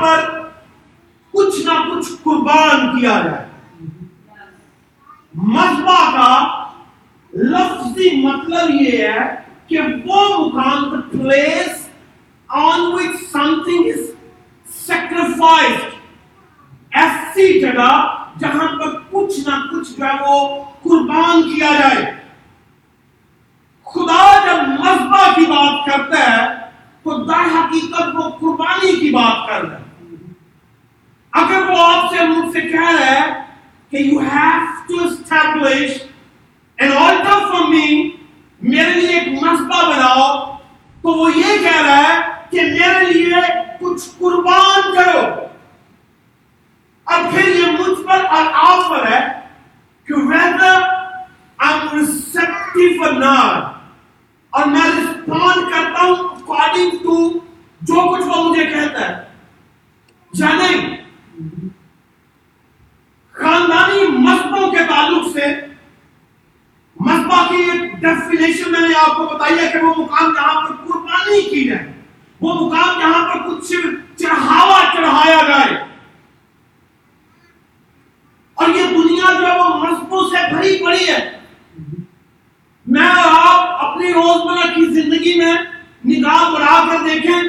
پر کچھ نہ کچھ قربان کیا جائے۔ مذبح کا لفظی مطلب یہ ہے کہ وہ مقام the place on which something is sacrificed ایسی جگہ جہاں پر کچھ نہ کچھ جو ہے وہ قربان کیا جائے۔ خدا جب مذبح کی بات کرتا ہے تو در حقیقت وہ قربانی کی بات کر رہا ہے۔ اگر وہ آپ سے مجھ سے کہہ رہا ہے کہ you have to establish an altar for me میرے لیے ایک مذبح بناؤ، تو وہ یہ کہہ رہا ہے کہ میرے لیے کچھ قربان کرو۔ اور پھر یہ مجھ پر اور آپ پر ہے کہ whether I'm receptive or not اور میں رسپونڈ کرتا ہوں اکارڈنگ ٹو جو کچھ وہ مجھے کہتا ہے۔ یا نہیں خاندانی مذہبوں کے تعلق سے مذہبہ کی ایک ڈیفینیشن میں نے آپ کو بتائی ہے کہ وہ مقام جہاں پر قربانی کی جائے۔ وہ مقام جہاں پر کچھ چڑھاوا چڑھایا جائے اور یہ دنیا جو ہے وہ مذہبوں سے بھری پڑی ہے میں اور آپ اپنی روزمرہ کی زندگی میں نگاہ بڑھا کر دیکھیں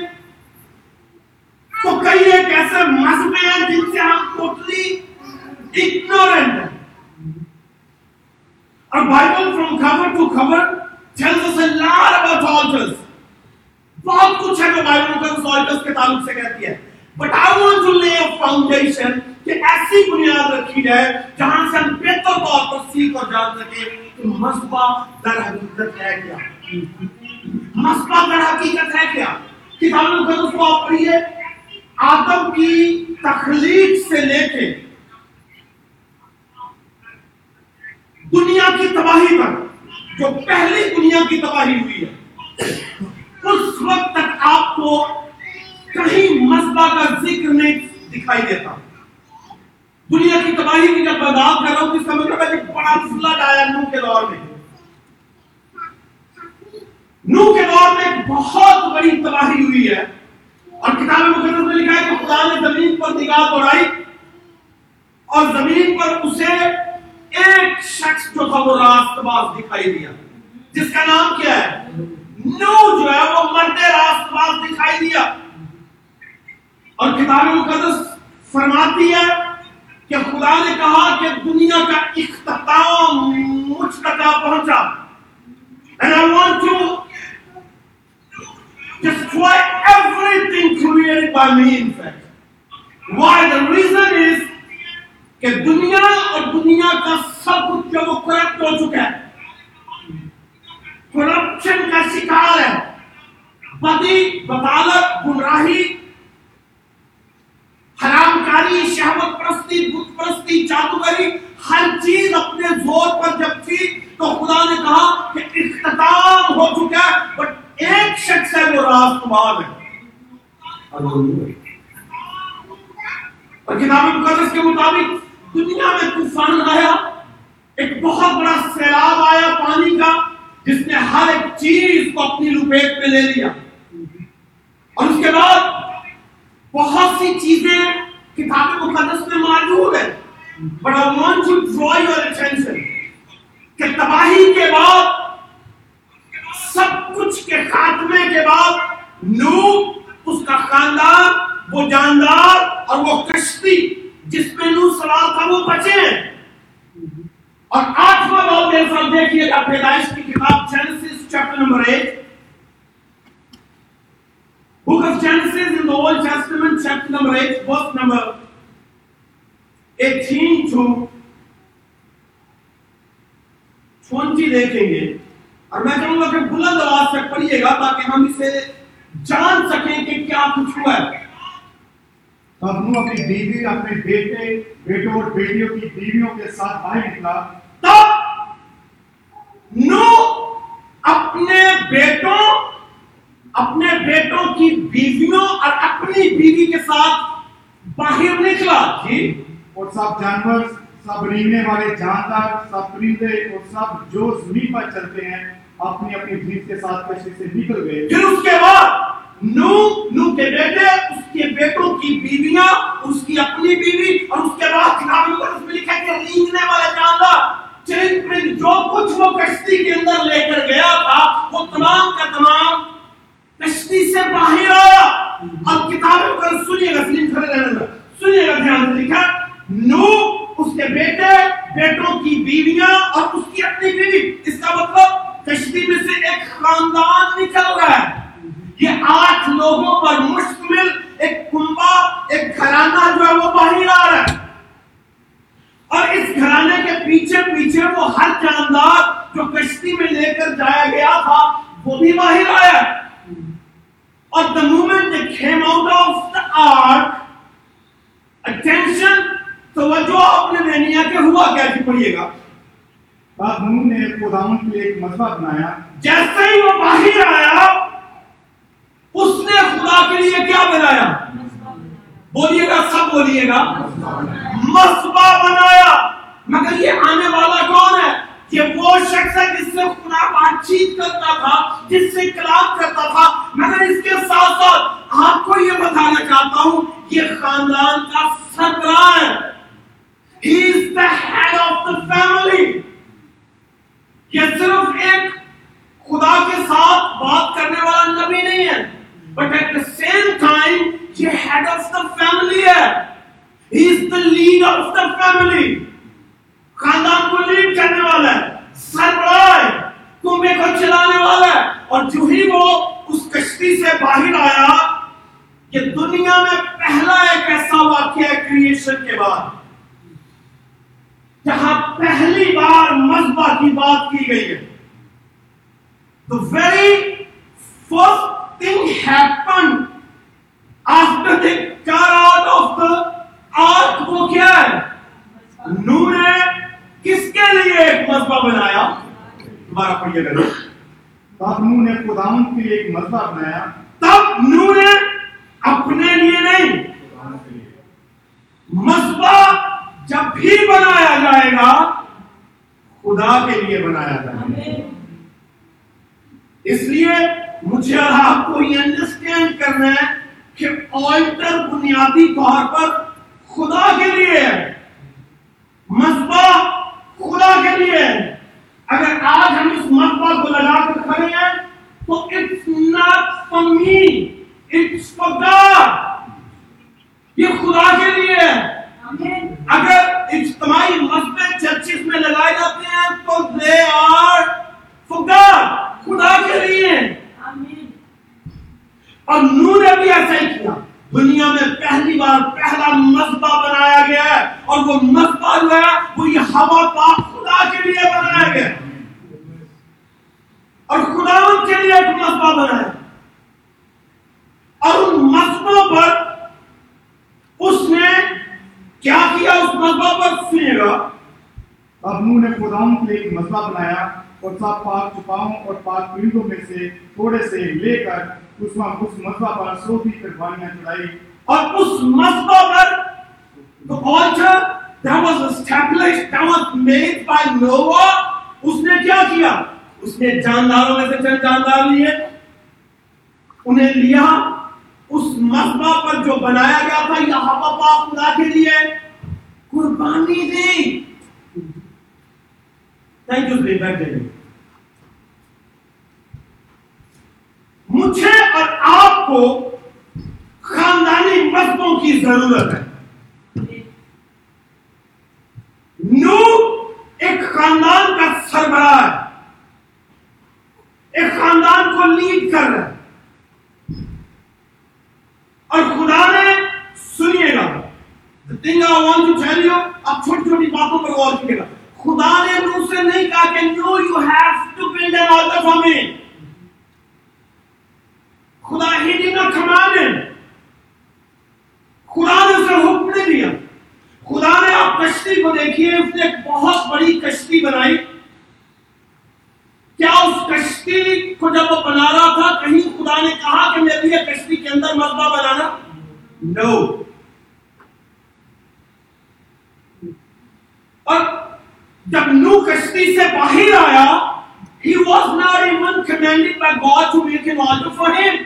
تو کئی ایک ایسے مذہب ہیں جن سے ہم ٹوٹلی اگنورنٹ ہیں اور Bible from cover to cover tells us a lot about altars بہت کچھ ہے جو بائبل مقدس altars کے تعلق سے کہتی ہے but I want to lay a foundation کہ ایسی بنیاد رکھی جائے جہاں سے ہم بہتر طور پر سیکھ اور جان سکیں کہ مذہبہ در حقیقت ہے کیا مذہبہ در حقیقت ہے کیا کتاب مقدس کو آپ پڑھیے آدم کی تخلیق سے لے کے دنیا کی تباہی تک جو پہلی دنیا کی تباہی ہوئی ہے اس وقت تک آپ کو کہیں مذہبہ کا ذکر نہیں دکھائی دیتا دنیا کی تباہی کی جب میں بات کر رہا ہوں تو اس کا مطلب ہے کہ بڑا فلڈ آیا نو کے دور میں نو کے دور میں ایک بہت بڑی تباہی ہوئی ہے اور کتاب مقدس میں لکھا ہے کہ خدا نے زمین پر نگاہ دوڑائی اور زمین پر اسے ایک شخص جو تھا وہ راست باز دکھائی دیا جس کا نام کیا ہے نو جو ہے وہ مرد راست باز دکھائی دیا اور کتاب مقدس فرماتی ہے کہ خدا نے کہا کہ دنیا کا اختتام مجھ تک پہنچا۔ And I want to destroy everything created by me in fact. Why? The reason is کہ دنیا اور دنیا کا سب کچھ جو وہ کرپٹ ہو چکا ہے۔ کرپشن کا شکار ہے۔ بدی، بطالت، گمراہی حرام کاری شہوت پرستی، بت پرستی، جادوگری، ہر چیز اپنے زور پر جب تھی تو خدا نے کہا کہ اختتام ہو چکا ہے بٹ ایک شخص ہے وہ راست باز ہے۔ اور کتاب مقدس کے مطابق دنیا میں طوفان آیا، ایک بہت بڑا سیلاب آیا پانی کا، جس نے ہر ایک چیز کو اپنی لپیٹ میں لے لیا۔ اور اس کے بعد بہت سی چیزیں کتاب مقدس میں موجود ہیں۔ But I want to draw your attention کہ تباہی کے بعد سب کچھ کے خاتمے کے بعد نو اس کا خاندان وہ جاندار اور وہ کشتی جس میں نو سوال تھا وہ بچے ہیں۔ اور آٹھواں باب میرے ساتھ دیکھیے گا پیدائش کی کتاب Genesis chapter number eight Book of Genesis in the Old Testament, chapter number 8, verse number 18 to 20 دیکھیں گے اور میں چاہوں گا کہ بلند آواز سے پڑھیے گا تاکہ ہم اسے جان سکیں کہ کیا کچھ ہوا ہے تب نو اپنی بیوی اپنے بیٹے بیٹوں اور بیٹیوں کی بیویوں کے ساتھ باہر نکلا تب نو اپنے بیٹوں اپنے بیٹوں کی بیویوں اور اپنی بیوی کے ساتھ باہر نکلا۔ جی۔ اور سب جانور سب رینے والے جاندار سب پرندے اور سب جو زمین پر چلتے ہیں اپنی اپنی جیت کے ساتھ کشتی سے نکل گئے۔ پھر اس کے بعد نو نو کے بیٹے اس کے بیٹوں کی بیویاں اس کی اپنی بیوی اور اس کے بعد کتاب مقدس میں لکھا ہے کہ رینگنے والا جاندار۔ چرند پرند جو کچھ وہ کشتی کے اندر لے کر گیا تھا وہ تمام کا تمام کشتی سے باہر آیا۔ اب کتاب مقدس سنیے گا، سلیم کھڑے رہنے گا سنیے گا، دھیان سے لکھا نو، اس کے بیٹے، بیٹوں کی بیویاں اور اس کی اپنی بیوی۔ اس کا مطلب کشتی میں سے ایک خاندان نکل رہا ہے۔ یہ آٹھ لوگوں پر مشتمل ایک کنبا ایک گھرانہ جو ہے وہ باہر آ رہا ہے۔ اور اس گھرانے کے پیچھے پیچھے وہ ہر جاندار جو کشتی میں لے کر جایا گیا تھا، وہ بھی باہر آیا۔ ہے اور the moment they came out of the ark. Attention توجہ اپنے دینیا کے ہوا کیا جی پڑھیے گا۔ تب نوح نے خداون کے ایک مذبح بنایا۔ جیسے ہی وہ باہر آیا اس نے خدا کے لیے کیا بنایا؟ بولیے گا سب بولیے گا۔ مسبا بنایا۔ مگر یہ آنے والا کون ہے؟ یہ وہ شخص ہے جس سے خدا بات چیت کرتا تھا، جس سے کلام کرتا تھا۔ مگر اس کے ساتھ ساتھ آپ کو یہ بتانا چاہتا ہوں، یہ خاندان کا سربراہ ہے۔ He is the head of the family. یہ صرف ایک خدا کے ساتھ بات کرنے والا نبی نہیں ہے but at the same time یہ ہیڈ آف دا فیملی ہے۔ He is the lead of the family خاندان کو لیڈ کرنے والا ہے سربراہ ہے کنبے کو چلانے والا ہے اور جو ہی وہ اس کشتی سے باہر آیا کہ دنیا میں پہلا ایک ایسا واقعہ ہے کریشن کے بعد۔ جہاں پہلی بار مذبح کی بات کی گئی ہے۔ The very first thing happened after they got out of the ark وہ کیا ہے؟ نو نے مذبح بنایا۔ دوبارہ پڑھیے گا تب نوح نے خداون کے لیے ایک مذبح بنایا۔ تب نو نے اپنے لیے نہیں۔ مذبح جب بھی بنایا جائے گا خدا کے لیے بنایا جائے گا۔ اس لیے مجھے اور آپ کو یہ انڈرسٹینڈ کرنا ہے کہ آلٹر بنیادی طور پر خدا کے لیے ہے۔ مذبح خدا کے لیے اگر آج ہم اس مذبح کو لگا کر کھڑے ہیں تو it's not for me it's for God یہ خدا کے لیے ہے۔ اگر اجتماعی مسجد چرچز میں لگائے جاتے ہیں تو دے آر خدا خدا کے لیے۔ اور نو نے بھی ایسا ہی کیا۔ دنیا میں پہلی بار پہلا مذبح بنایا گیا ہے اور وہ مذبح جو ہے وہ یہ ہوا پاک خدا کے لیے بنایا گیا ہے۔ اور خدا ان کے لیے ایک مذبح بنایا۔ اور ان مذبحوں پر اس نے کیا کیا؟ اس مذبح پر سنے گا تب نوح نے خداون کے لیے ایک مذبح بنایا اور سب پاک چپاؤں اور پاک پرندوں میں سے تھوڑے سے لے کر اس میں اس مذبح پر سوفی قربانیاں چڑھائی اور اس مذبح پر the altar that was established that was made by Noah. اس نے کیا کیا؟ اس نے جانداروں میں سے چند جاندار لیے۔ انہیں لیا۔ اس مذبح پر جو بنایا گیا تھا، یہاں پاپا خدا کے لیے قربانی دی۔ تھینک یو بیٹھ مجھے اور آپ کو خاندانی مذہبوں کی ضرورت ہے۔ نو ایک خاندان کا سربراہ ہے۔ ایک خاندان کو لیڈ کر رہا ہے۔ اور خدا نے سنیے گا۔ Thing I want to tell اب چھوٹی چھوٹی باتوں پر غور کیجیے گا۔ خدا نے نو سے نہیں کہا کہ نو you have to build an altar for me خدا ہی did not command him خدا نے اسے حکم نہیں دیا۔ خدا نے آپ کشتی کو دیکھیے اس نے ایک بہت بڑی کشتی بنائی۔ کیا اس کشتی کو جب وہ بنا رہا تھا، کہیں خدا نے کہا کہ میرے لیے کشتی کے اندر مذبح بنانا؟ نو no. اور جب نو کشتی سے باہر آیا، he was not even commanded by God to make an altar for him.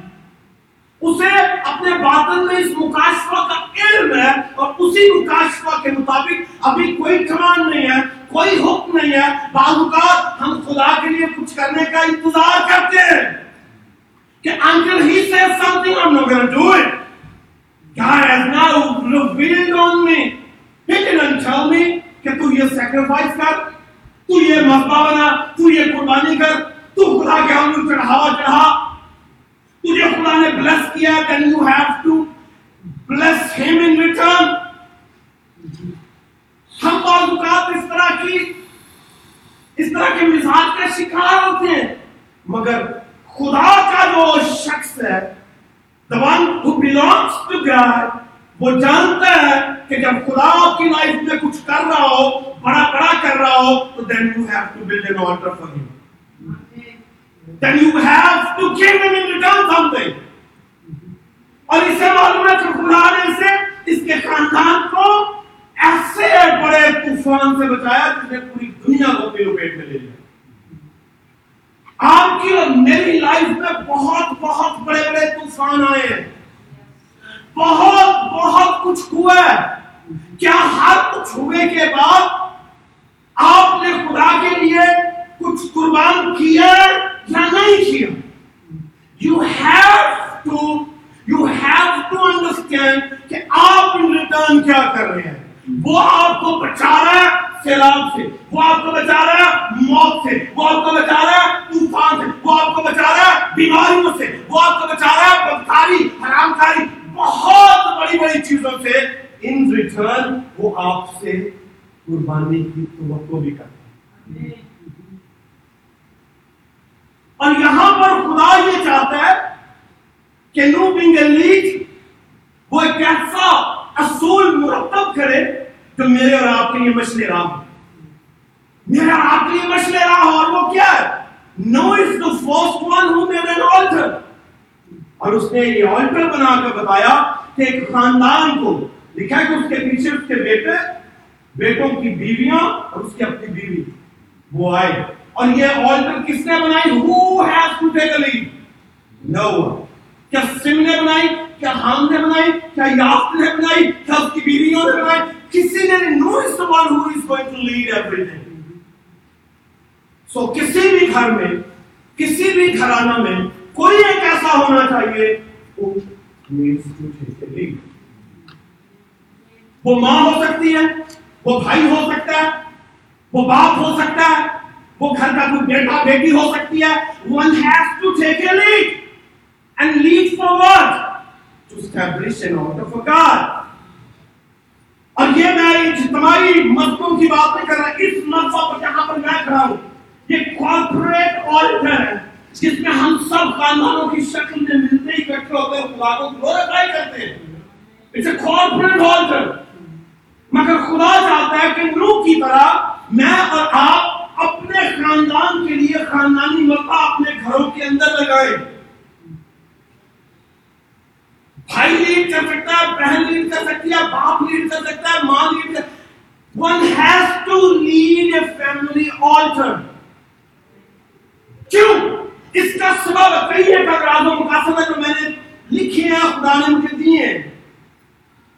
اسے اپنے باطن میں اس مکاشفہ کا علم ہے اور اسی مکاشفہ کے مطابق ابھی کوئی کمان نہیں ہے، کوئی حکم نہیں ہے۔ بعض اوقات ہم خدا کے لیے کچھ کرنے کا انتظار کرتے ہیں کہ until he says something I'm not going to do it God has now revealed on me he didn't tell me کہ تو یہ sacrifice کر، تو یہ مذبح بنا، تو یہ قربانی کر، تو خدا کے ہم چڑھاوا چڑھا۔ تجھے خدا نے بلیس کیا، then you have to bless him in return. ہم بعض اوقات اس طرح کی اس طرح کے مزاج کا شکار ہوتے ہیں، مگر خدا کا جو شخص ہے، the one who belongs to God وہ جانتا ہے کہ جب خدا آپ کی لائف میں کچھ کر رہا ہو، بڑا بڑا کر رہا ہو، تو then you have to build an altar for him. Then you have to give him in return something. اور اسے معلوم ہے کہ خدا نے اسے، اس کے خاندان کو ایسے بڑے طوفان سے بچایا جس نے پوری دنیا کو اپنی لپیٹ میں لے لیا۔ آپ کی اور میری لائف میں بہت بہت بڑے بڑے طوفان آئے ہیں۔ بہت بہت کچھ ہوا ہے۔ کیا ہر کچھ ہوئے کے بعد آپ نے خدا کے لیے کچھ قربان کیا یا یو ہیو ٹو انڈرسٹینڈ کہ آپ ان ریٹرن کیا کر رہے ہیں؟ وہ آپ کو بچا رہا ہے سیلاب سے، وہ آپ کو بچا رہا ہے موت سے، وہ آپ کو بچا رہا ہے طوفان سے، وہ آپ کو بچا رہا ہے بیماریوں سے، وہ آپ کو بچا رہا ہے بدکاری حرام کاری بہت بڑی بڑی چیزوں سے۔ ان ریٹرن وہ آپ سے قربانی کی توقع بھی کرتا ہے۔ اور یہاں پر خدا یہ چاہتا ہے کہ نو بنگ لیڈ وہ ایک ایسا اصول مرتب کرے جو میرے اور آپ کے لیے مشل راہ ہو میرے اور آپ کے لیے مشل راہ ہو اور وہ کیا ہے؟ No is the first one who made an altar اور اس نے یہ آلٹر بنا کر بتایا کہ ایک خاندان کو لکھا ہے کہ اس کے پیچھے اس کے بیٹے، بیٹوں کی بیویاں اور اس کی اپنی بیوی۔ وہ آئے۔ اور یہ آلٹر کس نے بنائی؟ Who has to take a lead no کیا سم نے بنائی؟ کیا ہم نے بنائی؟ کیا یافت نے بنائی؟ کیا اس کی بیویوں نے بنائی؟ کسی نے نو از the one who is going to lead everything. So so, کسی بھی گھر میں کسی بھی گھرانہ میں کوئی ایک ایسا ہونا چاہیے who needs to take the lead. وہ ماں ہو سکتی ہے وہ بھائی ہو سکتا ہے وہ باپ ہو سکتا ہے وہ گھر کا کوئی بیٹا بیٹی ہو سکتی ہے۔ One has to take a lead and lead forward. To establish an order for God. اور یہ میں اجتماعی مذہبوں کی بات نہیں کر رہا، اس مذہب پر جہاں پر میں کھڑا ہوں، یہ کارپوریٹ آلٹر ہے، جس میں ہم سب خاندانوں کی شکل میں ملتے ہی اکٹھے ہوتے ہیں خدا کو گلوریفائی کرتے ہیں۔ اٹس اے کارپوریٹ آلٹر مگر خدا چاہتا ہے کہ نو کی طرح میں اور آپ اپنے خاندان کے لیے خاندانی متا اپنے گھروں کے اندر لگائیں بھائی لیڈ کر سکتا ہے، بہن لیڈ کر سکتی ہے، باپ لیڈ کر سکتا ہے، ماں لیڈ کر۔ One has to lead a family altar کیوں؟ اس کا سبب کئی ایک اقراض و مقاصد جو میں نے لکھی ہیں، خدا نے مجھے دیے ہیں۔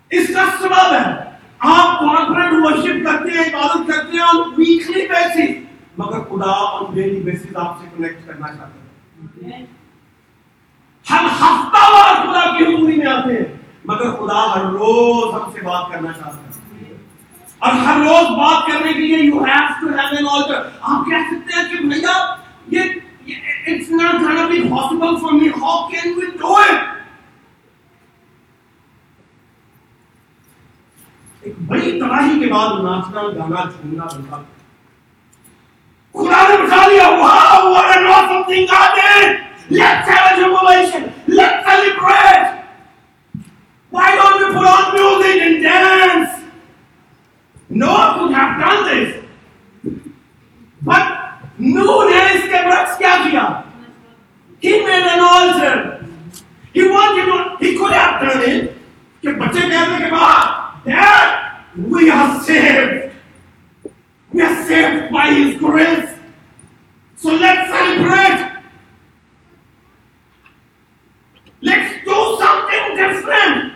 اس کا سبب ہے، آپ کانفرنٹ ورشپ کرتے ہیں، عبادت کرتے ہیں آن ویکلی بیسس مگر خدا آن ڈیلی بیسس آپ سے کنیکٹ کرنا چاہتے ہیں ہم ہفتہ وار خدا کی حضوری میں آتے ہیں، مگر خدا ہر روز ہم سے بات کرنا چاہتا ہے۔ اور ہر روز بات کرنے کے لیے you have to have an altar آپ کہہ سکتے ہیں کہ بھیا یہ it's not gonna be possible for me how can we do it ایک بڑی تباہی کے بعد ناچنا، گانا، جھومنا بنتا خدا دیا کیا بچے کے بعد We are saved by His grace. So let's celebrate. Let's do something different.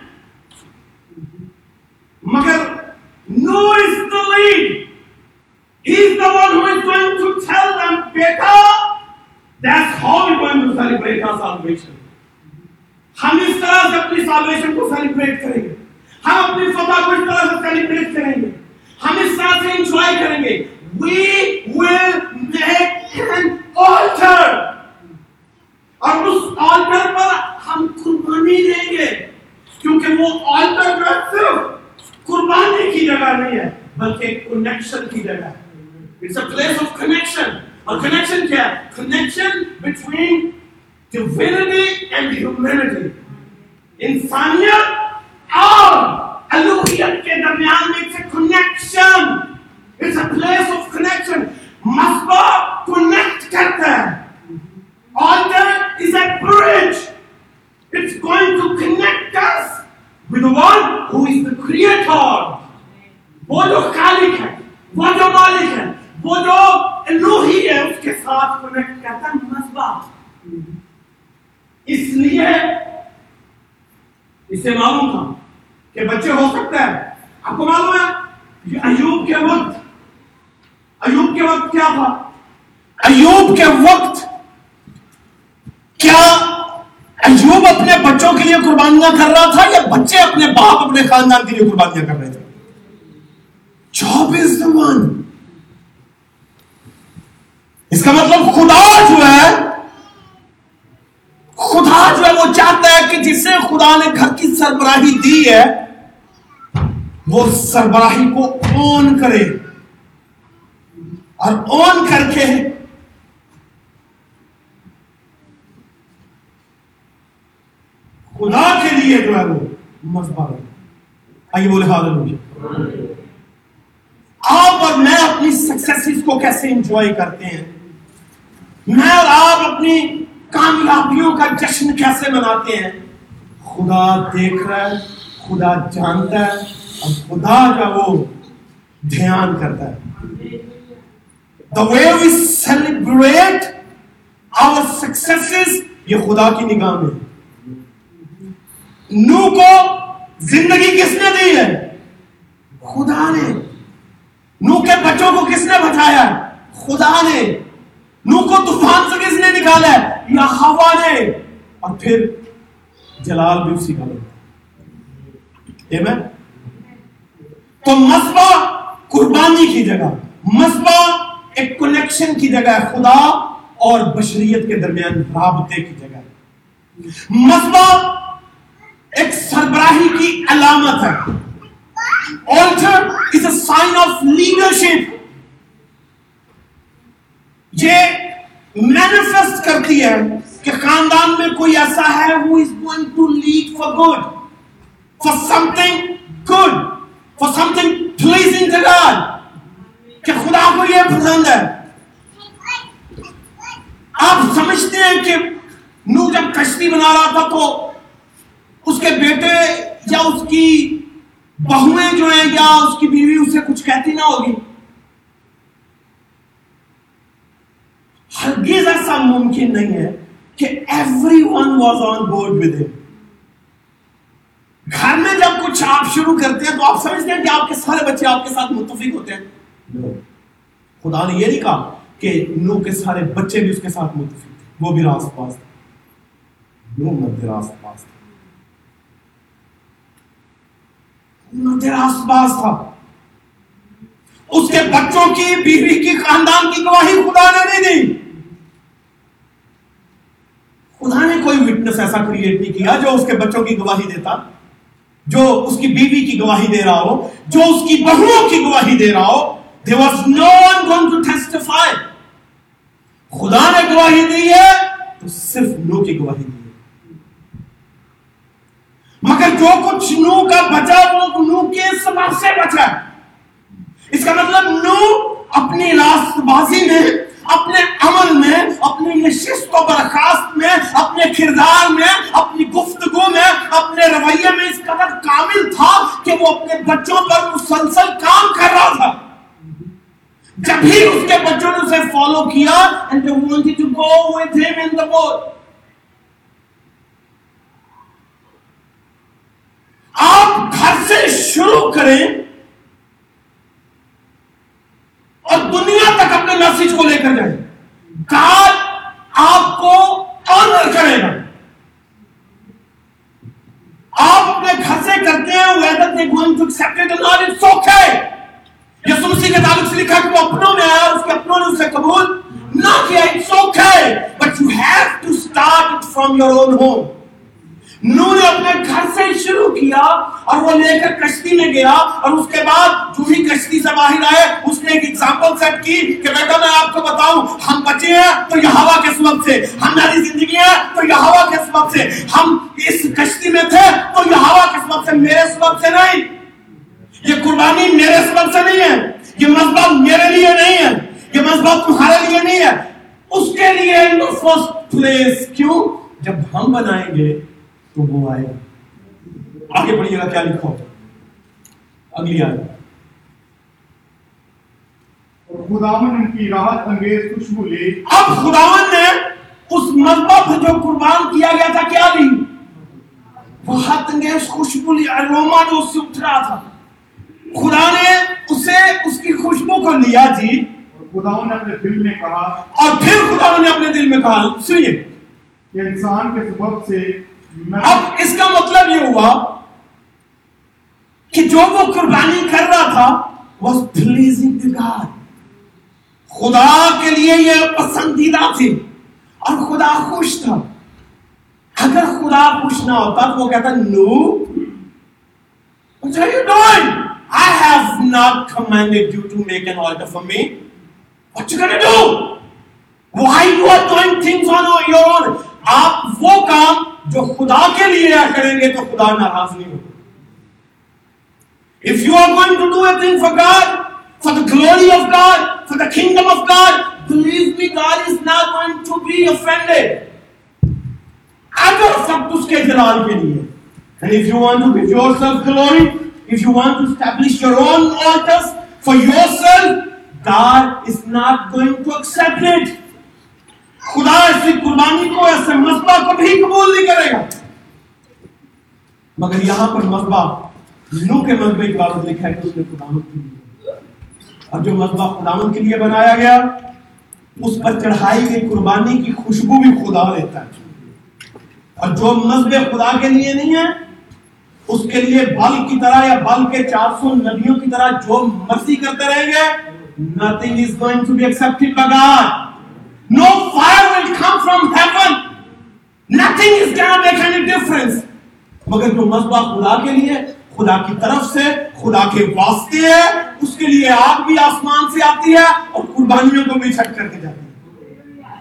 Magar, no is the lead. He's the one who is going to tell them, Beta, that's how we're going to celebrate our salvation. ہم اس طرح سے اپنی salvation کو celebrate کریں گے ہم اپنی فتح کو اس طرح سے سیلیبریٹ کریں گے ہم اس طرح سے انجوائے کریں گے۔ We will make an altar اور اس آلٹر پر ہم قربانی دیں گے۔ کیونکہ وہ آلٹر جو ہے صرف قربانی کی جگہ نہیں ہے، بلکہ کنیکشن کی جگہ ہے۔ It's a place of connection اور کنیکشن کیا ہے؟ Connection between divinity and humanity. انسانیت اور الوہیت کے درمیان میں ایک connection it's a place of connection Misbah connect کرتا ہے altar is a bridge. It's going to connect us with the one who is the creator. وہ جو خالق ہے وہ جو مالک ہے وہ جو الوہی ہے اس کے ساتھ کنیکٹ کرتا ہے مسبا اس لیے اسے معلوم تھا کہ بچے ہو سکتے ہیں۔ آپ کو معلوم ہے ایوب کے وقت، ایوب کے وقت کیا تھا؟ ایوب کے وقت کیا ایوب اپنے بچوں کے لیے قربانیاں کر رہا تھا یا بچے اپنے باپ، اپنے خاندان کے لیے قربانیاں کر رہے تھے؟ جاب از دا ون اس کا مطلب خدا جو ہے، خدا جو ہے وہ چاہتا ہے کہ جسے خدا نے گھر کی سربراہی دی ہے وہ سربراہی کو اون کرے اور اون کر کے خدا کے لیے جو ہے وہ مذبح آئیے بولے حال آپ اور میں اپنی سکسیس کو کیسے انجوائے کرتے ہیں؟ میں اور آپ اپنی کامیابیوں کا جشن کیسے مناتے ہیں؟ خدا دیکھ رہا ہے، خدا جانتا ہے اور خدا کا وہ دھیان کرتا ہے۔ دا وے وی سیلیبریٹ آور سکسیس یہ خدا کی نگاہ میں نو کو زندگی کس نے دی ہے؟ خدا نے۔ نو کے بچوں کو کس نے بچایا خدا نے۔ نو کو طوفان سے کس نے نکالا ہے؟ یا ہوا نے۔ اور پھر جلال بھی اسی کا لگتا تو مسبا قربانی کی جگہ، مسبا ایک کنیکشن کی جگہ ہے خدا اور بشریت کے درمیان رابطے کی جگہ ہے۔ مسبا ایک سربراہی کی علامت ہے۔ Altar is a sign of leadership یہ مینیفیسٹ کرتی ہے کہ خاندان میں کوئی ایسا ہے who is going to lead for good for something good for something pleasing to God. کہ خدا کو یہ پسند ہے۔ آپ سمجھتے ہیں کہ نو جب کشتی بنا رہا تھا تو اس کے بیٹے یا اس کی بہویں جو ہیں یا اس کی بیوی اسے کچھ کہتی نہ ہوگی۔ ہرگز ایسا ممکن نہیں ہے کہ every one was on board with گھر میں جب کچھ آپ شروع کرتے ہیں تو آپ سمجھتے ہیں کہ آپ کے سارے بچے آپ کے ساتھ متفق ہوتے ہیں۔ خدا نے یہ نہیں کہا کہ نو کے سارے بچے بھی اس کے ساتھ متفق تھے۔ وہ بھی راست پاس تھے۔ نو مد راست پاس تھا۔ مد راست پاس تھا۔ اس کے بچوں کی، بیوی کی، خاندان کی گواہی خدا نے نہیں دی۔ خدا نے کوئی وٹنس ایسا کریٹ نہیں کیا جو اس کے بچوں کی گواہی دیتا۔ جو اس کی بیوی کی گواہی دے رہا ہو، جو اس کی بہوؤں کی گواہی دے رہا ہو، there was no one going to testify. خدا نے گواہی دی ہے تو صرف نو کی گواہی دی ہے۔ مگر جو کچھ نو کا بچا، وہ نو کے سبب سے بچا۔ اس کا مطلب نو اپنی راست بازی میں اپنے عمل میں اپنی نشست و برخاست میں، اپنے کردار میں، اپنی گفتگو میں، اپنے رویے میں اس قدر کامل تھا کہ وہ اپنے بچوں پر مسلسل کام کر رہا تھا جب ہی اس کے بچوں نے اسے فالو کیا، and they wanted to go with him in the boat. آپ گھر سے شروع کریں اور دنیا تک اپنے میسج کو لے کر جائیں۔ گاڈ آپ کو آنر کرے گا۔ آپ اپنے گھر سے کرتے ہیں whether they going to accept it or not it's okay Yesu Masih کے تعلق سے لکھا کہ وہ اپنوں میں آیا اس کے اپنوں نے اسے قبول نہ کیا it's okay but you have to start it from your own home. نو نے اپنے گھر سے شروع کیا اور وہ لے کر کشتی میں گیا اور اس کے بعد جو ہی کشتی سے باہر آئے، اس نے ایک ایگزامپل سیٹ کی کہ بیٹا میں آپ کو بتاؤں، ہم بچے ہیں تو یہ ہوا کے سبب سے؟ ہماری زندگی ہے تو یہ ہوا کے سبب سے؟ ہم اس کشتی میں تھے تو یہ ہوا کے سبب سے؟ میرے سبب سے نہیں۔ یہ قربانی میرے سبب سے نہیں ہے۔ یہ مذہب میرے لیے نہیں ہے۔ یہ مذہب تمہارے لیے نہیں ہے۔ اس کے لیے فرسٹ پلیس کیوں؟ جب ہم بنائیں گے تو وہ آئے گا آگے بڑھیے گا کیا لکھو اگلی آئے خداون ان کی راحت انگیز خوشبو لے اب خداون نے اس مذہب جو قربان کیا گیا تھا کیا لی حد انگیز خوشبو لی اروما جو اس سے اٹھ رہا تھا خدا نے اسے اس کی خوشبو کو لیا جی اور خداون نے اپنے دل میں کہا اور پھر خدا نے اپنے دل میں کہا سنیے کہ انسان کے سبب سے اب اس کا مطلب یہ ہوا کہ جو وہ قربانی کر رہا تھا was pleasing to God خدا کے لیے یہ پسندیدہ تھی اور خدا خوش تھا اگر خدا خوش نہ ہوتا تو وہ کہتا نو What are you doing? I have not commanded you to make an altar for me. What you gonna do? Why you are doing things on your own? آپ وہ کام جو خدا کے لیے کریں گے تو خدا ناراض نہیں ہوگا If you are going to do a thing for God, for the glory of God, for the kingdom of God, believe me, God is not going to be offended. اگر سب اس کے جلال کے لیے and if you want to give yourself glory, if you want to establish your own altars for yourself, God is not going to accept it. خدا ایسی قربانی کو ایسے مسئلہ کو بھی قبول نہیں کرے گا۔ مگر یہاں پر مذبح نو کے مذبح کی بابت لکھا ہے کہ اس نے خداوند کے لیے۔ اور جو مذبح خداوند کے لیے بنایا گیا، اس پر چڑھائی گئی قربانی کی خوشبو بھی خدا لیتا ہے۔ اور جو مذبح خدا کے لیے نہیں ہے، اس کے لیے بل کی طرح یا بل کے چار سو نبیوں کی طرح جو مرضی کرتے رہیں گے، nothing is going to be accepted by God no fire will come from heaven. Nothing is gonna make any difference. مگر جو مذبح خدا کے لیے، خدا کی طرف سے، خدا کے واسطے ہے، اس کے لیے آگ بھی آسمان سے آتی ہے اور قربانیوں کو بھی چھٹ کر کے جاتی ہے۔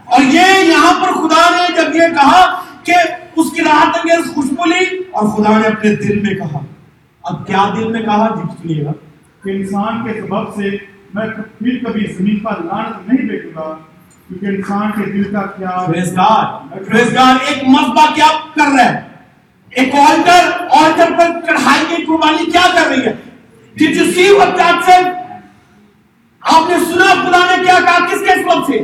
اور یہ یہاں پر خدا نے جب یہ کہا کہ اس کی راحت انگیز خوشبو لی اور خدا نے اپنے دل میں کہا۔ اب کیا دل میں کہا؟ جی سنیے گا۔ کہ انسان کے سبب سے میں پھر کبھی زمین پر لعنت نہیں بیٹھوں گا۔ کیونکہ انسان کے دل کا خیال پریز گاڈ پریز گاڈ ایک مذبح کیا کر رہا ہے؟ ایک آلٹر آلٹر پر چڑھائی کی قربانی کیا کر رہی ہے؟ Did you see what that said? آپ نے سنا خدا نے کیا کہا؟ کس کے سبب سے؟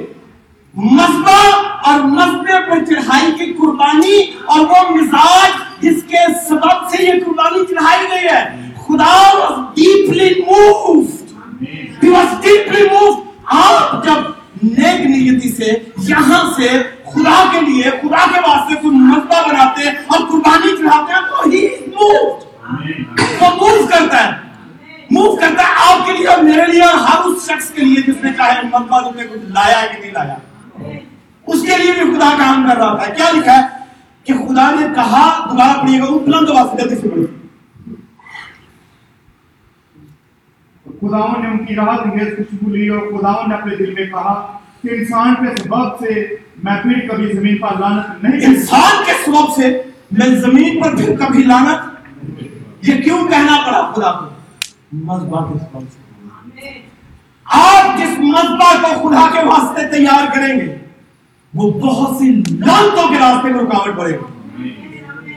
مذبح اور مذبح پر چڑھائی کی قربانی اور وہ مزاج جس کے سبب سے یہ قربانی چڑھائی گئی ہے۔ خدا was deeply moved. He was deeply moved. آپ جب نیک نیتی سے یہاں سے خدا کے لیے، خدا کے واسطے کوئی مذبح بناتے ہیں اور قربانی چڑھاتے ہیں تو ہی موو وہ موو کرتا ہے۔ موو کرتا ہے آپ کے لیے اور میرے لیے اور ہر اس شخص کے لیے جس نے چاہے مذبح روپ میں کچھ لایا ہے کہ نہیں لایا۔ اس کے لیے بھی خدا کام کر رہا تھا۔ کیا لکھا ہے؟ کہ خدا نے کہا دوبارہ پڑھیے گا بلند آواز جلدی سے پڑھیے خداون نے ان کی راحت انگیز خوشبو لی اور خداون نے اپنے دل میں کہا کہ انسان کے سبب سے میں پھر کبھی زمین پر لعنت نہیں انسان کے سبب سے میں زمین پر پھر کبھی لعنت یہ کیوں کہنا پڑا خدا کو؟ مذبح کے سبب سے۔ آپ جس مذبح کو خدا کے واسطے تیار کریں گے، وہ بہت سی لانتوں کے راستے میں رکاوٹ پڑے گا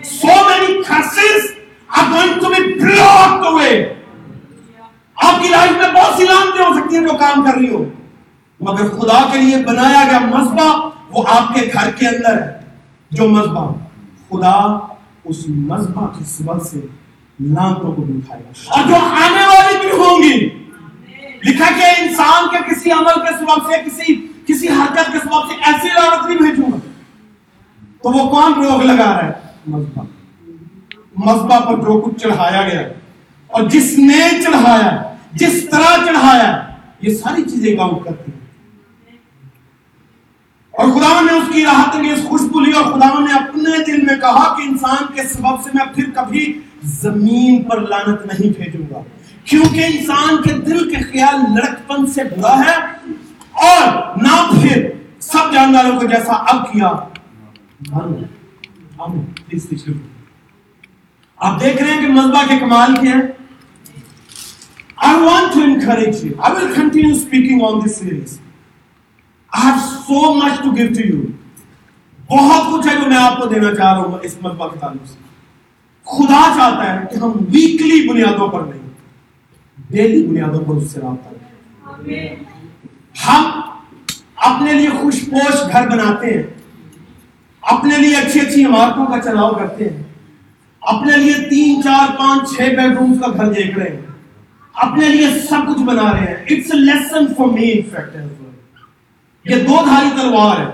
so many curses are going to be blocked away. آپ کی لائف میں بہت سی لانتیں ہو سکتی ہیں جو کام کر رہی ہو۔ مگر خدا کے لیے بنایا گیا مذبح وہ آپ کے گھر کے اندر ہے۔ جو مذبح خدا اس مذبح کی سبب سے لانتوں کو بھی گا۔ اور جو آنے والی بھی ہوں گی۔ لکھا کہ انسان کے کسی عمل کے سبب سے، کسی کسی حرکت کے سبب سے ایسی لانت نہیں بھیجوں گا۔ تو وہ کون روک لگا رہا ہے؟ مذبح۔ مذبح پر جو کچھ چڑھایا گیا۔ اور جس نے چڑھایا، جس طرح چڑھایا، یہ ساری چیزیں کاؤنٹ کرتی ہیں۔ اور خدا نے اس کی راحت میں اس خوشبو لی اور خدا نے اپنے دل میں کہا کہ انسان کے سبب سے میں پھر کبھی زمین پر لانت نہیں بھیجوں گا۔ کیونکہ انسان کے دل کے خیال لڑکپن سے برا ہے اور نہ پھر سب جانداروں کو جیسا اب کیا۔ آمین۔ آمین۔ پلیز آپ دیکھ رہے ہیں کہ مذبح کے کمال کیا ہے I want to encourage you. I will continue speaking on this series. I have so much to give to you. بہت کچھ ہے جو میں آپ کو دینا چاہ رہا ہوں اس مذبح کے تعلق سے خدا چاہتا ہے کہ ہم ویکلی بنیادوں پر نہیں ڈیلی بنیادوں پر اس سے رابطہ کریں ہم اپنے لیے خوش پوش گھر بناتے ہیں، اپنے لیے اچھی اچھی عمارتوں کا چلاؤ کرتے ہیں اپنے لیے تین، چار، پانچ، چھ بیڈ رومس کا گھر دیکھ رہے ہیں۔ اپنے لیے سب کچھ بنا رہے ہیں۔ It's a lesson for me in fact یہ دو دھاری تلوار ہے۔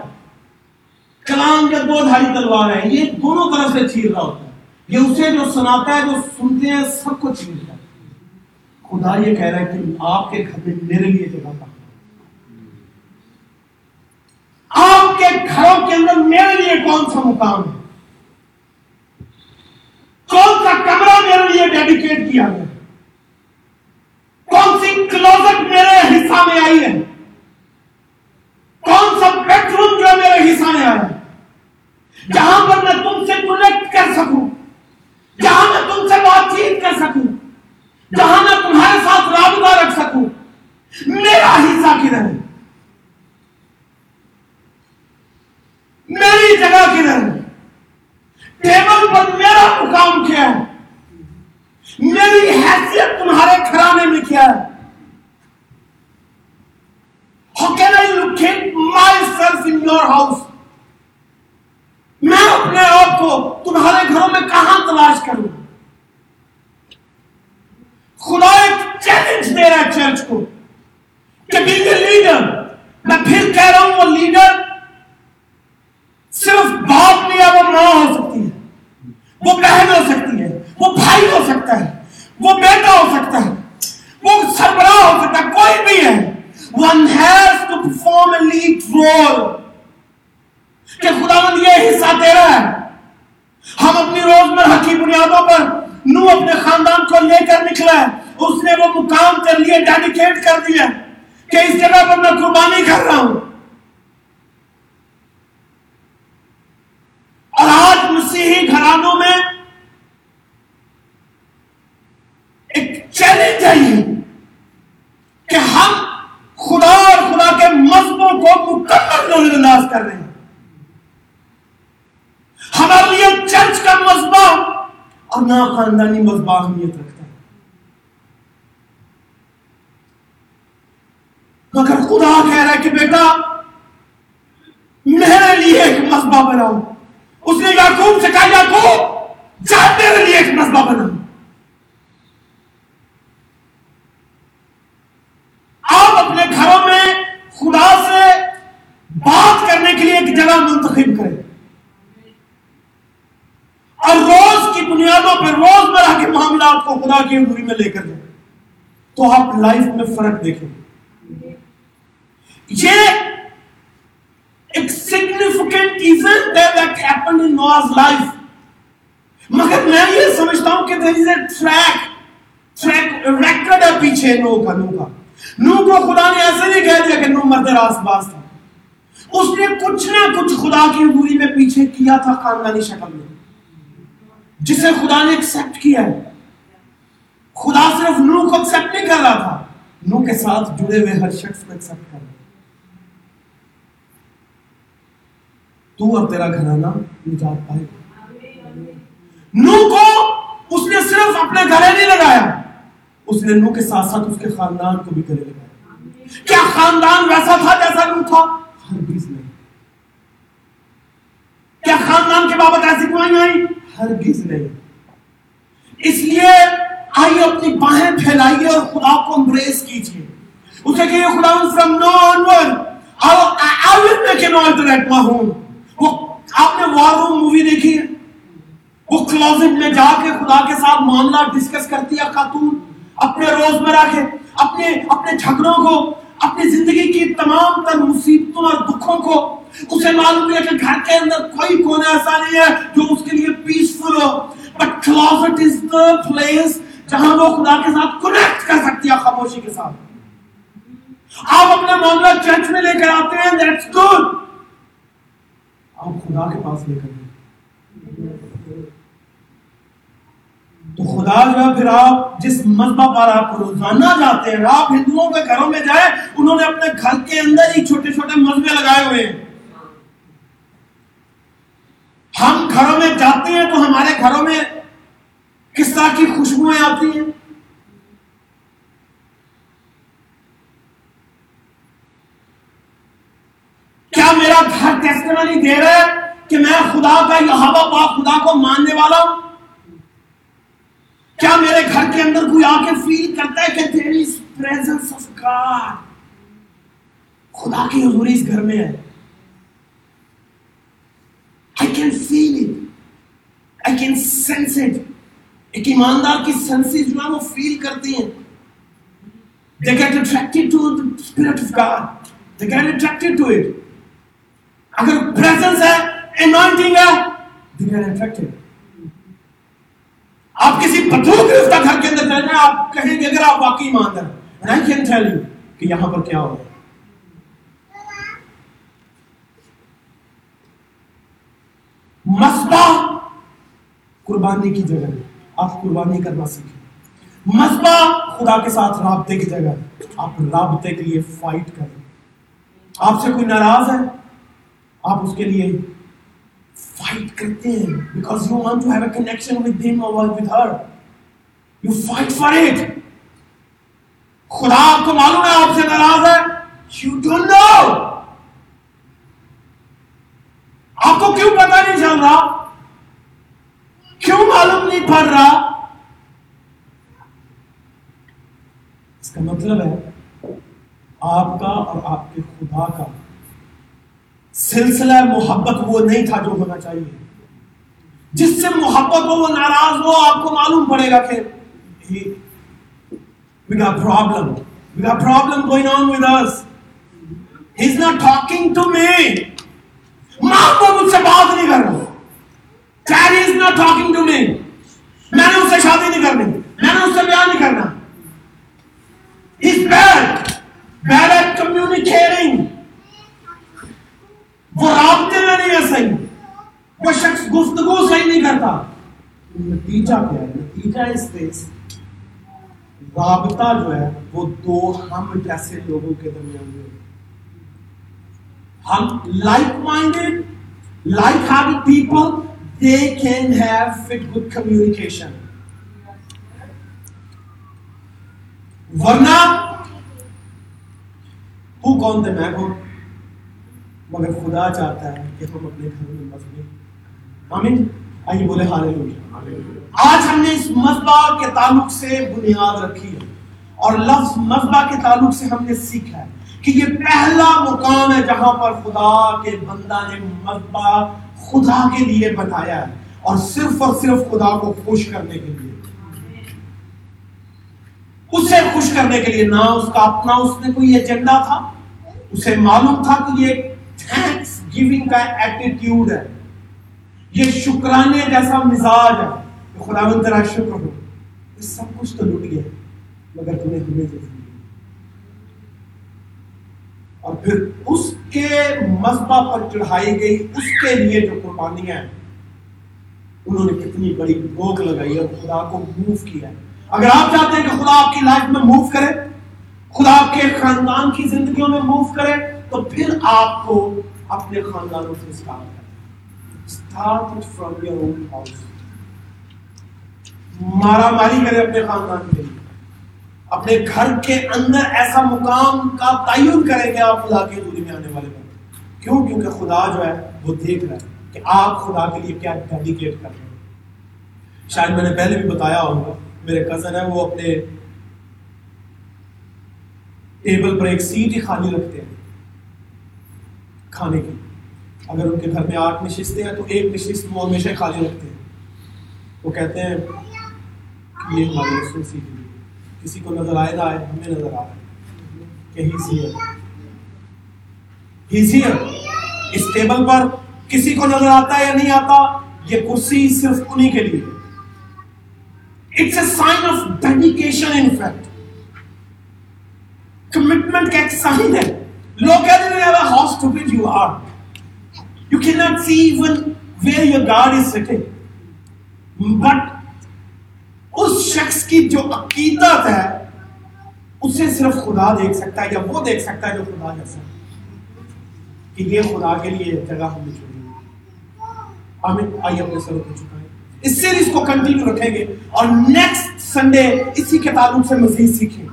کلام کے دو دھاری تلوار ہے۔ یہ دونوں طرف سے چیر رہا ہوتا ہے۔ یہ اسے جو سناتا ہے، جو سنتے ہیں، سب کو چیرتا ہے۔ خدا یہ کہہ رہا ہے کہ آپ کے گھر میں میرے لیے جگہ کہاں آپ کے گھروں کے اندر میرے لیے کون سا مقام ہے؟ کون سا کمرہ میرے لیے ڈیڈیکیٹ کیا گیا؟ کون سی کلوزٹ میرے حصہ میں آئی ہے؟ کون سا بیڈ روم جو میرے حصہ میں آیا جہاں پر میں تم سے کنیکٹ کر سکوں، جہاں میں تم سے بات چیت کر سکوں، جہاں میں تمہارے ساتھ رابطہ رکھ سکوں، میرا حصہ کدھر ہے؟ میری جگہ کدھر ہے ٹیبل پر میرا مقام کیا ہے میری حیثیت تمہارے گھرانے میں کیا ہے How can I locate myself in your house? میں اپنے آپ کو تمہارے گھروں میں کہاں تلاش کروں خدا ایک چیلنج دے رہا ہے چرچ کو کہ بینگ اے لیڈر میں پھر کہہ رہا ہوں وہ لیڈر صرف باپ نہیں ہے وہ ماں ہو سکتی ہے وہ بہن ہو سکتی ہے وہ بھائی ہو سکتا ہے وہ بیٹا ہو سکتا ہے وہ سربراہ ہو سکتا ہے کوئی بھی ہے one has to perform a lead role کہ خدا مند یہ حصہ دے رہا ہے ہم اپنی روزمرہ کی بنیادوں پر نو اپنے خاندان کو لے کر نکلا ہے اس نے وہ مقام کر لیے ڈیڈیکیٹ کر دیا کہ اس جگہ پر میں قربانی کر رہا ہوں اور آج مسیحی گھرانوں میں ایک چیلنج ہے یہ کہ ہم خدا اور خدا کے مذہبوں کو مکمل نظر انداز کر رہے ہیں ہمارے لیے چرچ کا مذہبہ اور نہ خاندانی اہمیت رکھتا ہے۔ مگر خدا کہہ رہا ہے کہ بیٹا، میرے لیے ایک مذہبہ بناؤ۔ اس نے یعقوب سے کہا، یعقوب، جا میرے لیے ایک مذہبہ بناؤ۔ آپ اپنے گھروں میں خدا سے بات کرنے کے لیے ایک جگہ منتخب کریں اور روز کی بنیادوں پر روز مرہ کے معاملات کو خدا کی حضوری میں لے کر جائیں تو آپ لائف میں فرق دیکھیں یہ ایک سگنیفیکنٹ ایونٹ ہے that happen in Noah's life مگر میں یہ سمجھتا ہوں کہ there is a track track record ہے پیچھے نو کا نو کا۔ نو کو خدا نے ایسے نہیں کہہ دیا کہ نو مرد راس باز تھا۔ اس نے کچھ نہ کچھ خدا کی حضوری میں پیچھے کیا تھا، خاندانی شکل میں۔ جسے خدا نے ایکسپٹ کیا ہے۔ خدا صرف نو کو ایکسپٹ نہیں کر رہا تھا۔ نو کے ساتھ جڑے ہوئے ہر شخص کو ایکسپٹ کر۔ رہا تو اور تیرا گھرانہ نجات پائے گا۔ نو کو اس نے صرف اپنے گھرے نہیں لگایا، اس نے نو کے ساتھ ساتھ اس کے خاندان کو بھی گلے لگایا کیا خاندان ویسا تھا جیسا نو تھا؟ ہرگز نہیں۔ کیا خاندان کے بابت ایسی کوئی آئی؟ ہرگز نہیں۔ اس لیے آئیے اپنی باہیں پھیلائیے اور خدا کو امبریس کیجیے۔ اسے کہ خدا from Noah onward I will make an altar at my وہ آپ نے وار روم مووی دیکھی ہے؟ وہ کلوزٹ میں جا کے خدا کے ساتھ معاملہ ڈسکس کرتی ہے خاتون۔ اپنے روز مرہ کے، اپنے اپنے جھگڑوں کو، اپنی زندگی کی تمام تر مصیبتوں اور دکھوں کو۔ اسے معلوم ہے کہ گھر کے اندر کوئی کونے ایسا نہیں ہے جو اس کے لیے peaceful who. But closet is the place جہاں وہ خدا کے ساتھ کنیکٹ کر سکتی ہے خاموشی کے ساتھ۔ آپ اپنا معاملہ چرچ میں لے کر آتے ہیں دیٹس گڈ آپ خدا کے پاس لے کر تو خدا جو ہے، پھر آپ جس مذہب پر آپ روزانہ جاتے ہیں، آپ ہندوؤں کے گھروں میں جائیں، انہوں نے اپنے گھر کے اندر ہی چھوٹے چھوٹے مذہبے لگائے ہوئے ہیں۔ ہم گھروں میں جاتے ہیں تو ہمارے گھروں میں کس طرح کی خوشبوئیں آتی ہیں؟ کیا میرا گھر ٹیسٹمنی دے رہا ہے کہ میں خدا کا یہاں با خدا کو ماننے والا ہوں؟ کیا میرے گھر کے اندر کوئی آ کے فیل کرتا ہے کہ تیری پریزنس آف گاڈ خدا کی حضوری اس گھر میں ہے؟ I can feel it I can sense it ایک ایماندار کی سینسز جو ہے وہ فیل کرتی ہیں. They get attracted to the spirit of God. They get attracted to it. اگر پریزنس ہے انوائنٹنگ ہے، they get attracted. آپ کسی بدو گرفتہ گھر کے اندر جائیں آپ کہیں گے، اگر آپ واقعی ایماندار and I can tell you کہ یہاں پر کیا ہو رہا ہے؟ مسبہ قربانی کی جگہ ہے۔ آپ قربانی کرنا سیکھیں۔ مذبح خدا کے ساتھ رابطے کی جگہ۔ آپ رابطے کے لیے فائٹ کریں۔ آپ سے کوئی ناراض ہے؟ آپ اس کے لیے فائٹ کرتے ہیں۔ Because you want to have a connection with him اور with her you fight for it خدا آپ کو معلوم ہے آپ سے ناراض ہے؟ یو ڈونٹ نو آپ کو کیوں پتا نہیں چل رہا؟ کیوں معلوم نہیں پڑ رہا؟ اس کا مطلب ہے آپ کا اور آپ کے خدا کا سلسلہ محبت وہ نہیں تھا جو ہونا چاہیے۔ جس سے محبت ہو وہ ناراض ہو، آپ کو معلوم پڑے گا کہ we got problem. We got problem going on with us. He's not talking to me. ماں کو مجھ سے بات نہیں کر رہا۔ Daddy is not talking to me میں نے اس سے شادی نہیں کرنی میں نے اس سے بیاہ نہیں کرنا He's وہ رابطے میں نہیں ہے صحیح. وہ شخص گفتگو صحیح نہیں کرتا. نتیجہ کیا ہے؟ نتیجہ اس دیس رابطہ جو ہے، وہ دو ہم جیسے لوگوں کے درمیان میں ہم like minded like have people they can have fit good communication ورنہ تو کون تھے میں کون مگر خدا چاہتا ہے کہ ہم اپنے گھر میں مذہب آمین۔ آئیے بولے ہالے آج ہم نے اس مذبح کے تعلق سے بنیاد رکھی ہے اور لفظ مذبح کے تعلق سے ہم نے سیکھا ہے کہ یہ پہلا مقام ہے جہاں پر خدا کے بندہ نے مذبح خدا کے لیے بنایا ہے اور صرف اور صرف خدا کو خوش کرنے کے لیے۔ اسے خوش کرنے کے لیے نہ اس کا اپنا اس نے کوئی ایجنڈا تھا، اسے معلوم تھا کہ یہ تھینکس گیونگ کا ایٹیٹیوڈ ہے۔ یہ شکرانے جیسا مزاج ہے خدا تیرا شکر ہو۔ یہ سب کچھ تو لٹ گیا، مگر تمہیں ہمیں جیسے اور پھر اس کے مذبح پر چڑھائی گئی، اس کے لیے جو قربانیاں ہیں، انہوں نے کتنی بڑی روک لگائی اور خدا کو موو کیا ہے۔ اگر آپ چاہتے ہیں کہ خدا آپ کی لائف میں موو کرے، خدا آپ کے خاندان کی زندگیوں میں موو کرے، تو پھر آپ کو اپنے خاندانوں سے اسٹارٹ کریں start from your own house مارا ماری کرے اپنے خاندان کے لیے۔ اپنے گھر کے اندر ایسا مقام کا تعین کریں گے آپ خدا کی حضوری میں آنے والے وقت کیوں؟ کیونکہ خدا جو ہے وہ دیکھ رہا ہے کہ آپ خدا کے لیے کیا ڈیڈیکیٹ کر رہے ہیں۔ شاید میں نے پہلے بھی بتایا ہوگا، میرے کزن ہے وہ اپنے ٹیبل پر ایک سیٹ ہی خالی رکھتے ہیں کھانے کی اگر ان کے گھر میں آٹھ نشستیں ہیں تو ایک نشست وہ ہمیشہ خالی رکھتے ہیں۔ وہ کہتے ہیں کہ یہ ہماری رسول سی کسی کو نظر آئے نہ آئے، ہمیں نظر آ رہا ہے۔ کہ ہی سی اس ٹیبل پر کسی کو نظر آتا ہے یا نہیں آتا، یہ کرسی صرف انہی کے لیے۔ It's a sign of dedication in fact commitment کا ایک سائن ہے۔ لوگ کہتے ہیں how stupid you are you can not see even where your God is sitting but اس شخص کی جو عقیدت ہے، اسے صرف خدا دیکھ سکتا ہے یا وہ دیکھ سکتا ہے جو خدا جیسا کہ یہ خدا کے لیے جگہ ہم نے چھوڑی آمین، آئیے اپنے سر کو چکائیں اس سیریز کو کنٹینیو رکھیں گے اور نیکسٹ سنڈے اسی کے تعلق سے مزید سیکھیں۔ گے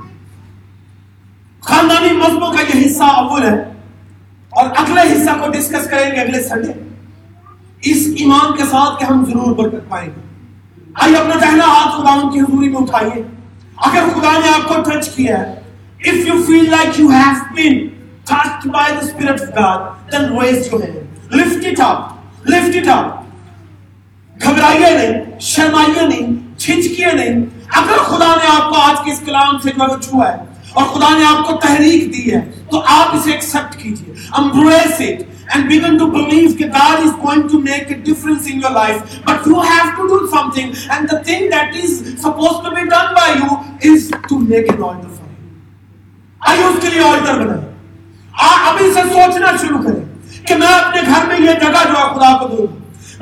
خاندانی مذہبوں کا یہ حصہ اول ہے اور اگلے حصہ کو ڈسکس کریں گے اگلے سنڈے اس ایمان کے ساتھ کہ ہم ضرور برکت پائیں گے۔ آئیے اپنا دہنا ہاتھ خدا ان کی حضوری میں اٹھائیے۔ اگر خدا نے آپ کو ٹچ کیا ہے۔ If you feel like you have been touched by the spirit of God then raise your hand. Lift it up. Lift it up. گھبرائیے نہیں، شرمائیے نہیں چھچکیے نہیں۔ اگر خدا نے آپ کو آج کے اس کلام سے جو چھوا ہے اور خدا نے آپ کو تحریک دی ہے، تو آپ اسے ایکسپٹ کیجیے۔ Embrace it and begin to believe that God is going to make a difference in your life. But you have to do something and the thing that is supposed to be done by you is to make an altar for him آئیے اس کے لیے alter بنائیں آپ ابھی سے سوچنا شروع کریں کہ میں اپنے گھر میں یہ جگہ جو ہے، خدا کو دوں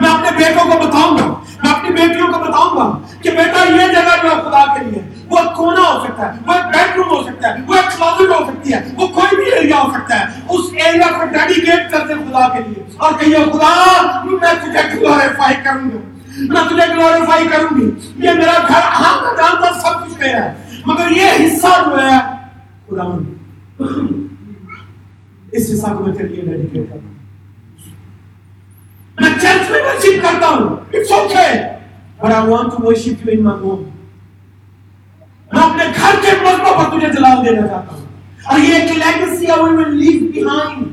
میں اپنے بیٹوں کو بتاؤں گا، میں اپنی بیٹیوں کو بتاؤں گا کہ بیٹا، یہ جگہ جو ہے، خدا کے لیے۔ وہ ایک کونا ہو سکتا ہے، وہ ایک بیڈ روم ہو سکتا ہے، وہ ایک کلازٹ ہو سکتی ہے، وہ کوئی بھی ایریا ہو سکتا ہے۔ اس ایریا کو ڈیڈیکیٹ کر دیں خدا کے لیے۔ اور کہیے، خدا، میں تجھے گلوریفائی کروں گا میں تجھے گلوریفائی کروں گی۔ یہ میرا گھر ہاں میں جانتا سب کچھ میرا ہے۔ مگر یہ حصہ جو ہے، خدا اس حصہ کو میں تیرے لیے ڈیڈیکیٹ کرتا ہوں۔ میں چرچ میں ورشپ کرتا ہوں۔ It's okay but I want to worship you in my home میں اپنے گھر کے مذہبوں پر تجھے جلال دینا چاہتا ہوں۔ اور یہ ایک لیگسی ہے وی ول لیو بیہائنڈ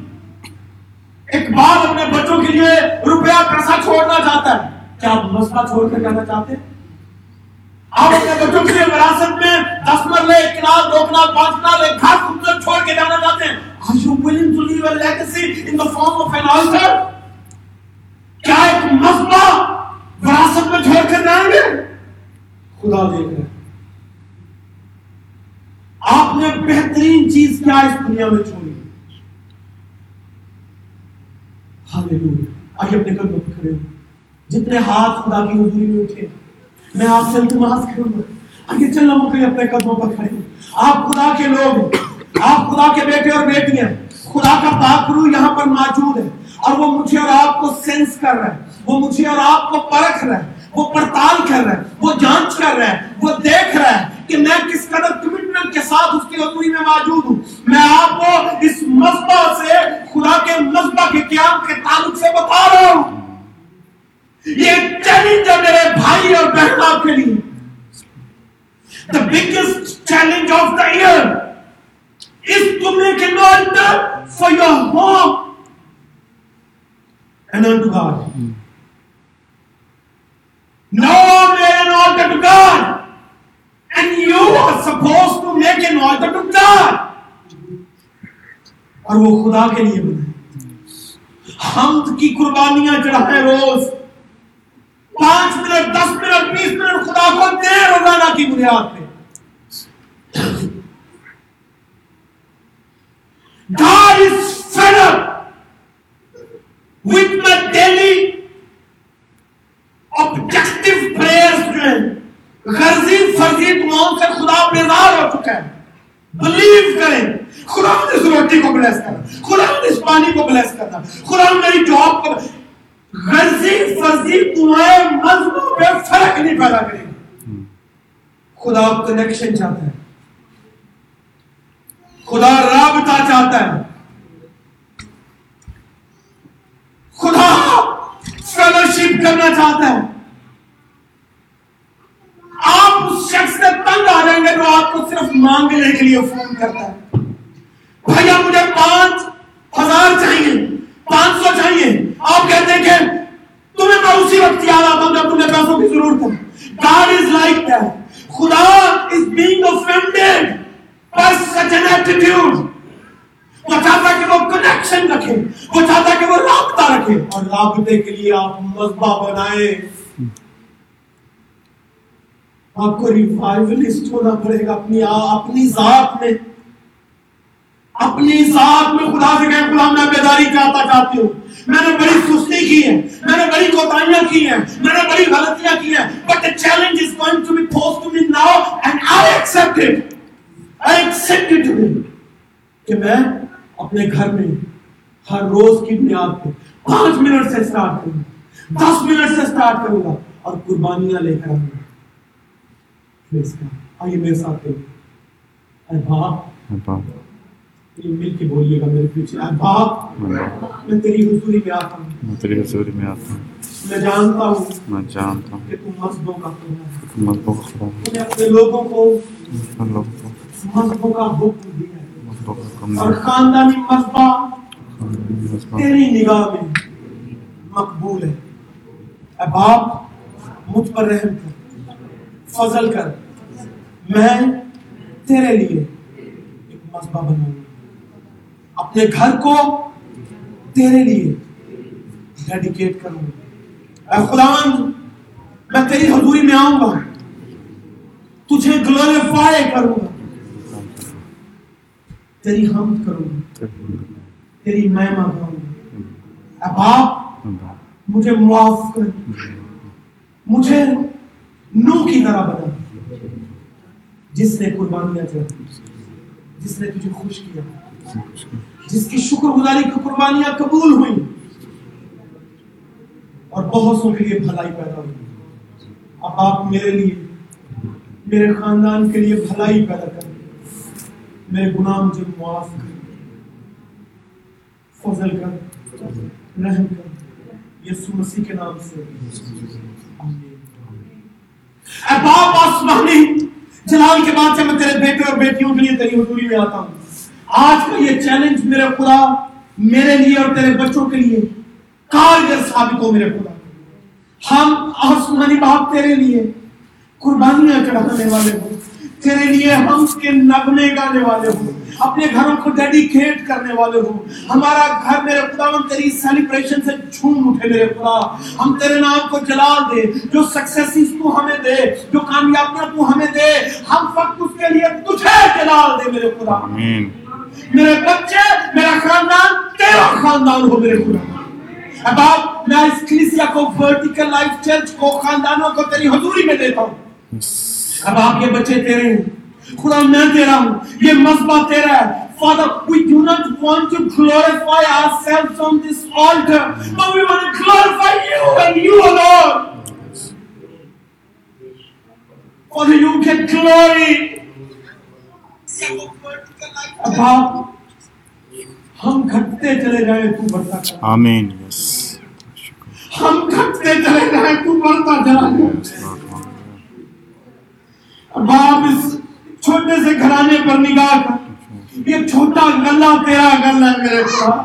ایک باپ اپنے بچوں کے لیے روپیہ پیسہ چھوڑنا چاہتا ہے۔ کیا آپ مذہبہ چھوڑ کر جانا چاہتے ہیں؟ آپ اپنے بچوں کے لیے وراثت میں دس مرلے، ایک کنال، دو کنال، پانچ کنال، ایک گھر خوبصورت چھوڑ کے جانا چاہتے ہیں۔ Are you willing to leave a legacy in the form of an altar? کیا ایک مذہبہ وراثت میں چھوڑ کر جائیں گے؟ خدا دیکھ رہے ہیں آپ نے بہترین چیز کیا اس دنیا میں چھوڑی؟ آئیے اپنے قدموں پہ کھڑے ہو جتنے ہاتھ خدا کی حضوری میں اٹھے، میں آپ سے التماس کروں گا۔ آگے چلنا مکے اپنے قدموں پر کھڑے ہو آپ خدا کے لوگ ہیں۔ آپ خدا کے بیٹے اور بیٹیاں خدا کا پاک روح یہاں پر موجود ہے۔ اور وہ مجھے اور آپ کو سینس کر رہا ہے۔ وہ مجھے اور آپ کو پرکھ رہا ہے۔ وہ پڑتال کر رہا ہے۔ وہ جانچ کر رہا ہے۔ وہ دیکھ رہا ہے۔ کہ میں کس قدر کمٹمنٹ کے ساتھ اس کی حضوری میں موجود ہوں؟ میں آپ کو اس مذہبہ سے، خدا کے مذہبہ کے قیام کے تعلق سے بتا رہا ہوں۔ یہ چیلنج ہے میرے بھائی اور بہن آپ کے لیے۔ The biggest challenge of the year is to make an altar for your home and unto God. No made an altar to God. And you are supposed to make an altar to God. اور وہ خدا کے لیے بنے حمد کی قربانیاں چڑھائیں روز۔ پانچ منٹ، دس منٹ، بیس منٹ خدا کو دے روزانہ کی بنیاد پہ۔ God is fed up with my daily objective prayers جو ہیں۔ غرضی فرضی دعاؤں سے خدا بیزار ہو چکا ہے۔ بلیو کریں۔ خدا اس روٹی کو بلیس کرنا، خدا اس پانی کو بلیس کرنا، خدا میری جاب کو غرضی، فرضی دعائیں مذہبوں پہ فرق نہیں پیدا کرے گی۔ خدا کنیکشن چاہتا ہے۔ خدا رابطہ چاہتا ہے۔ خدا فیلوشپ کرنا چاہتا ہے۔ آپ اس شخص سے تنگ آ جائیں گے جو آپ کو صرف مانگنے کے لیے فون کرتا ہے۔ بھیا مجھے پانچ ہزار چاہیے، پانچ سو چاہیے۔ آپ کہتے ہیں کہ تمہیں میں اسی وقت یاد آتا ہوں جب تمہیں پیسوں کی ضرورت ہے God is like that خدا is being offended by such an attitude وہ چاہتا ہے کہ وہ کنیکشن رکھے، وہ چاہتا ہے کہ وہ رابطہ رکھے۔ اور رابطے کے لیے آپ مذبح بنائے آپ کو ریوائولسٹ ہونا پڑے گا اپنی اپنی ذات میں۔ اپنی ذات میں خدا سے کہیں خدا میں بیداری چاہتا چاہتی ہوں۔ میں نے بڑی سستی کی ہے میں نے بڑی کوتاہیاں کی ہیں، میں نے بڑی غلطیاں کی ہیں۔ But the challenge is going to be posed to me now and I accept it. I accept it today کہ میں اپنے گھر میں ہر روز کی بنیاد پہ پانچ منٹ سے سٹارٹ کروں گا دس منٹ سے سٹارٹ کروں گا اور قربانیاں لے کر آؤں گا۔ آئیے میرے ساتھ اے باپ۔ مل کے بولیے گا میرے پیچھے۔ میں تیری حضوری میں آتا ہوں۔ میں تیری حضوری میں آتا ہوں۔ میں جانتا ہوں میں جانتا ہوں۔ کہ تم مذہبوں کا خدا مذہبوں کا خدا ہے تم نے اپنے لوگوں کو مذہبوں کا حکم دیا اور خاندانی مذہبوں تیری نگاہ میں مقبول ہے۔ اے باپ مجھ پر رحم کر فضل کر۔ میں تیرے لیے ایک مذہبہ بناؤں اپنے گھر کو تیرے لیے ڈیڈیکیٹ کروں گا۔ اے خداوند، میں تیری حضوری میں آؤں گا۔ تجھے گلوریفائی کروں گا۔ تیری حمد کروں گا۔ تیری مہما گاؤں گا۔ اے باپ، مجھے معاف کر۔ مجھے نو کی طرح بنا۔ جس نے قربانیاں چڑھی جس نے تجھے خوش کیا۔ جس کی شکر گزاری کی قربانیاں قبول ہوئی اور بہت سو کے لیے بھلائی پیدا ہوئی۔ اب آپ میرے لیے، میرے خاندان کے لیے بھلائی پیدا کر۔ میرے گناہ مجھے معاف کر۔ فضل کر۔ رحم کر۔ یسوع مسیح کے نام سے۔ اے باپ آسمانی، جلال کے بعد سے میں تیرے بیٹے اور بیٹیوں کے لیے تیری حضوری میں آتا ہوں۔ آج کا یہ چیلنج میرے خدا، میرے لیے اور تیرے بچوں کے لیے کارگر ثابت ہو میرے خدا۔ ہم آسمانی باپ تیرے لیے قربانیاں چڑھانے والے ہوں۔ تیرے لیے ہم کے نغمے گانے والے ہوں۔ اپنے گھروں کو ڈیڈیکیٹ کرنے والے ہوں۔ ہمارا گھر میرے خدا، ہم تیری سیلیبریشن سے جھوم اٹھے میرے خدا۔ ہم تیرے نام کو جلال دے، جو سکسیسز تو ہمیں دے، جو کامیابیاں تو ہمیں دے۔ ہم فقط اس کے لیے تجھے جلال دے میرے خدا۔ آمین۔ میرے بچے میرا خاندان تیرا خاندان ہو میرے خدا۔ اب آپ میں اس کلیسیا کو ورٹیکل لائف چرچ کو خاندانوں کو تیری حضوری میں دیتا ہوں۔ اب آپ کے بچے تیرے ہیں۔ خدا میں تیرا ہوں۔ یہ مذبح تیرا ہے۔ Father, we do not want to glorify ourselves on this altar, but we want to glorify you and you alone. Father, you get glory. ہم گھٹتے چلے جائیں تو بڑھتا چلا آمین یس۔ ہم گھٹتے چلے جائیں تو بڑھتا چلا جائے آپ اس چھوٹے سے گھرانے پر نگاہ کر۔ یہ چھوٹا گلا تیرا گلا ہے میرے خدا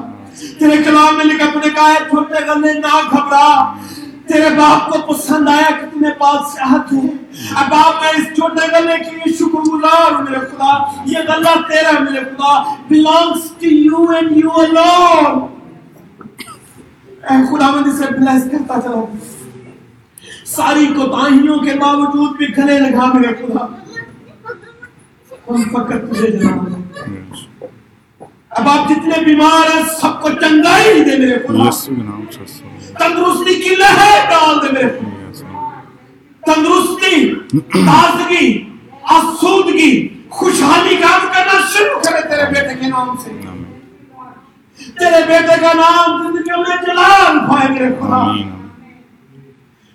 تیرے کلام میں لکھا تو نے کہا ہے چھوٹے گلے نہ گھبرا۔ تیرے باپ کو پسند آیا کہ تمہیں بادشاہت ہے اب آپ میں اس چھوٹے گلے کے لیے شکر گزار ہوں میرے خدا۔ یہ گلا تیرا ہے میرے خدا۔ Belongs to you and you alone اے خدا، میں اسے بلیس کرتا چلا ساری کوتاہیوں کے باوجود بھی گلے لگا میرے خدا۔ ہم فقط تجھے جناب۔ اب آپ جتنے بیمار ہیں سب کو چنگائی دے میرے خدا۔ سو تندرستی کی لہر ڈال دے میرے خدا۔ تندرستی تازگی آسودگی خوشحالی کام کرنا شروع کرے تیرے بیٹے کے نام سے۔ تیرے بیٹے کا نام زندگی میں جلال پائے میرے خدا۔ آمین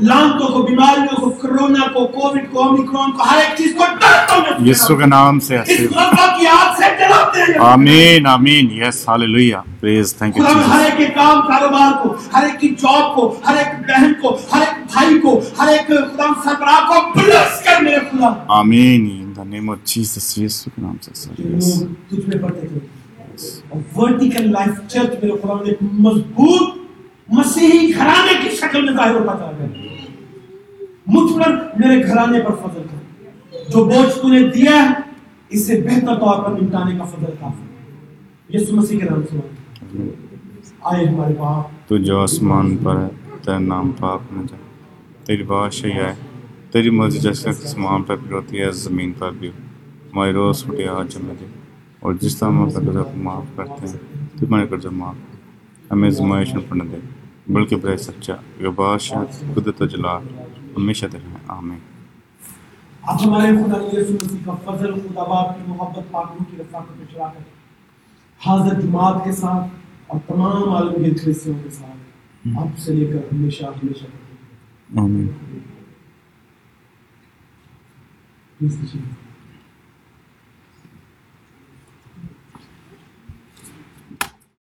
لانتوں کو بیماریوں کو کرونا کو کووڈ کو اومیکرون کو ہر ایک چیز کو ڈرتوں میں۔ یسو کے نام سے اس وفا کی آگ سے جلاتے ہیں۔ آمین آمین۔ Yes hallelujah praise thank you Jesus ہر ایک کے کام کاروبار کو ہر ایک کی جاب کو ہر ایک بہن کو ہر ایک بھائی کو ہر ایک خدا سربراہ کو بلس کر میرے خدا۔ آمین ان دی نیم اف جیسس یسو کے نام سے یس تجھ میں پڑھتے ہیں ورٹیکل لائف چرچ میرے خدا نے مضبوط مسیحی گھرانے کی شکل میں ظاہر ہوتا چلا گیا مجھ پر، میرے گھرانے پر فضل کر جو بوجھ تو نے دیا ہے، اسے بہتر طور پر نمٹانے کا فضل تھا۔ یسو مسیح کے نام سے۔ آئے ہمارے باپ۔ تو جو آسمان پر ہے، تیرا نام پاک نہ جائے۔ تیری بادشاہی آئے۔ تیری مرضی جیسے آسمان پر بھی ہوتی ہے، زمین پر بھی۔ ہماری روز چھٹی آج ہمیں دے اور جس طرح ہم اپنا قرضہ معاف کرتے ہیں، تو ہمارے قرضہ معاف۔ ہمیں زمائش میں پڑھنے دے بلکہ برائے سچا یباش قدرت جلال ہمیشہ دے ہیں آمین۔ آج ہمارے خدا یسوع مسیح کا فضل خدا باپ کی محبت پاکوں کی رفاقت میں شراکت حاضر جماعت کے ساتھ اور تمام عالم کے کریسیوں کے ساتھ آپ سے لے کر ہمیشہ ہمیشہ۔ آمین۔ Please, Jesus.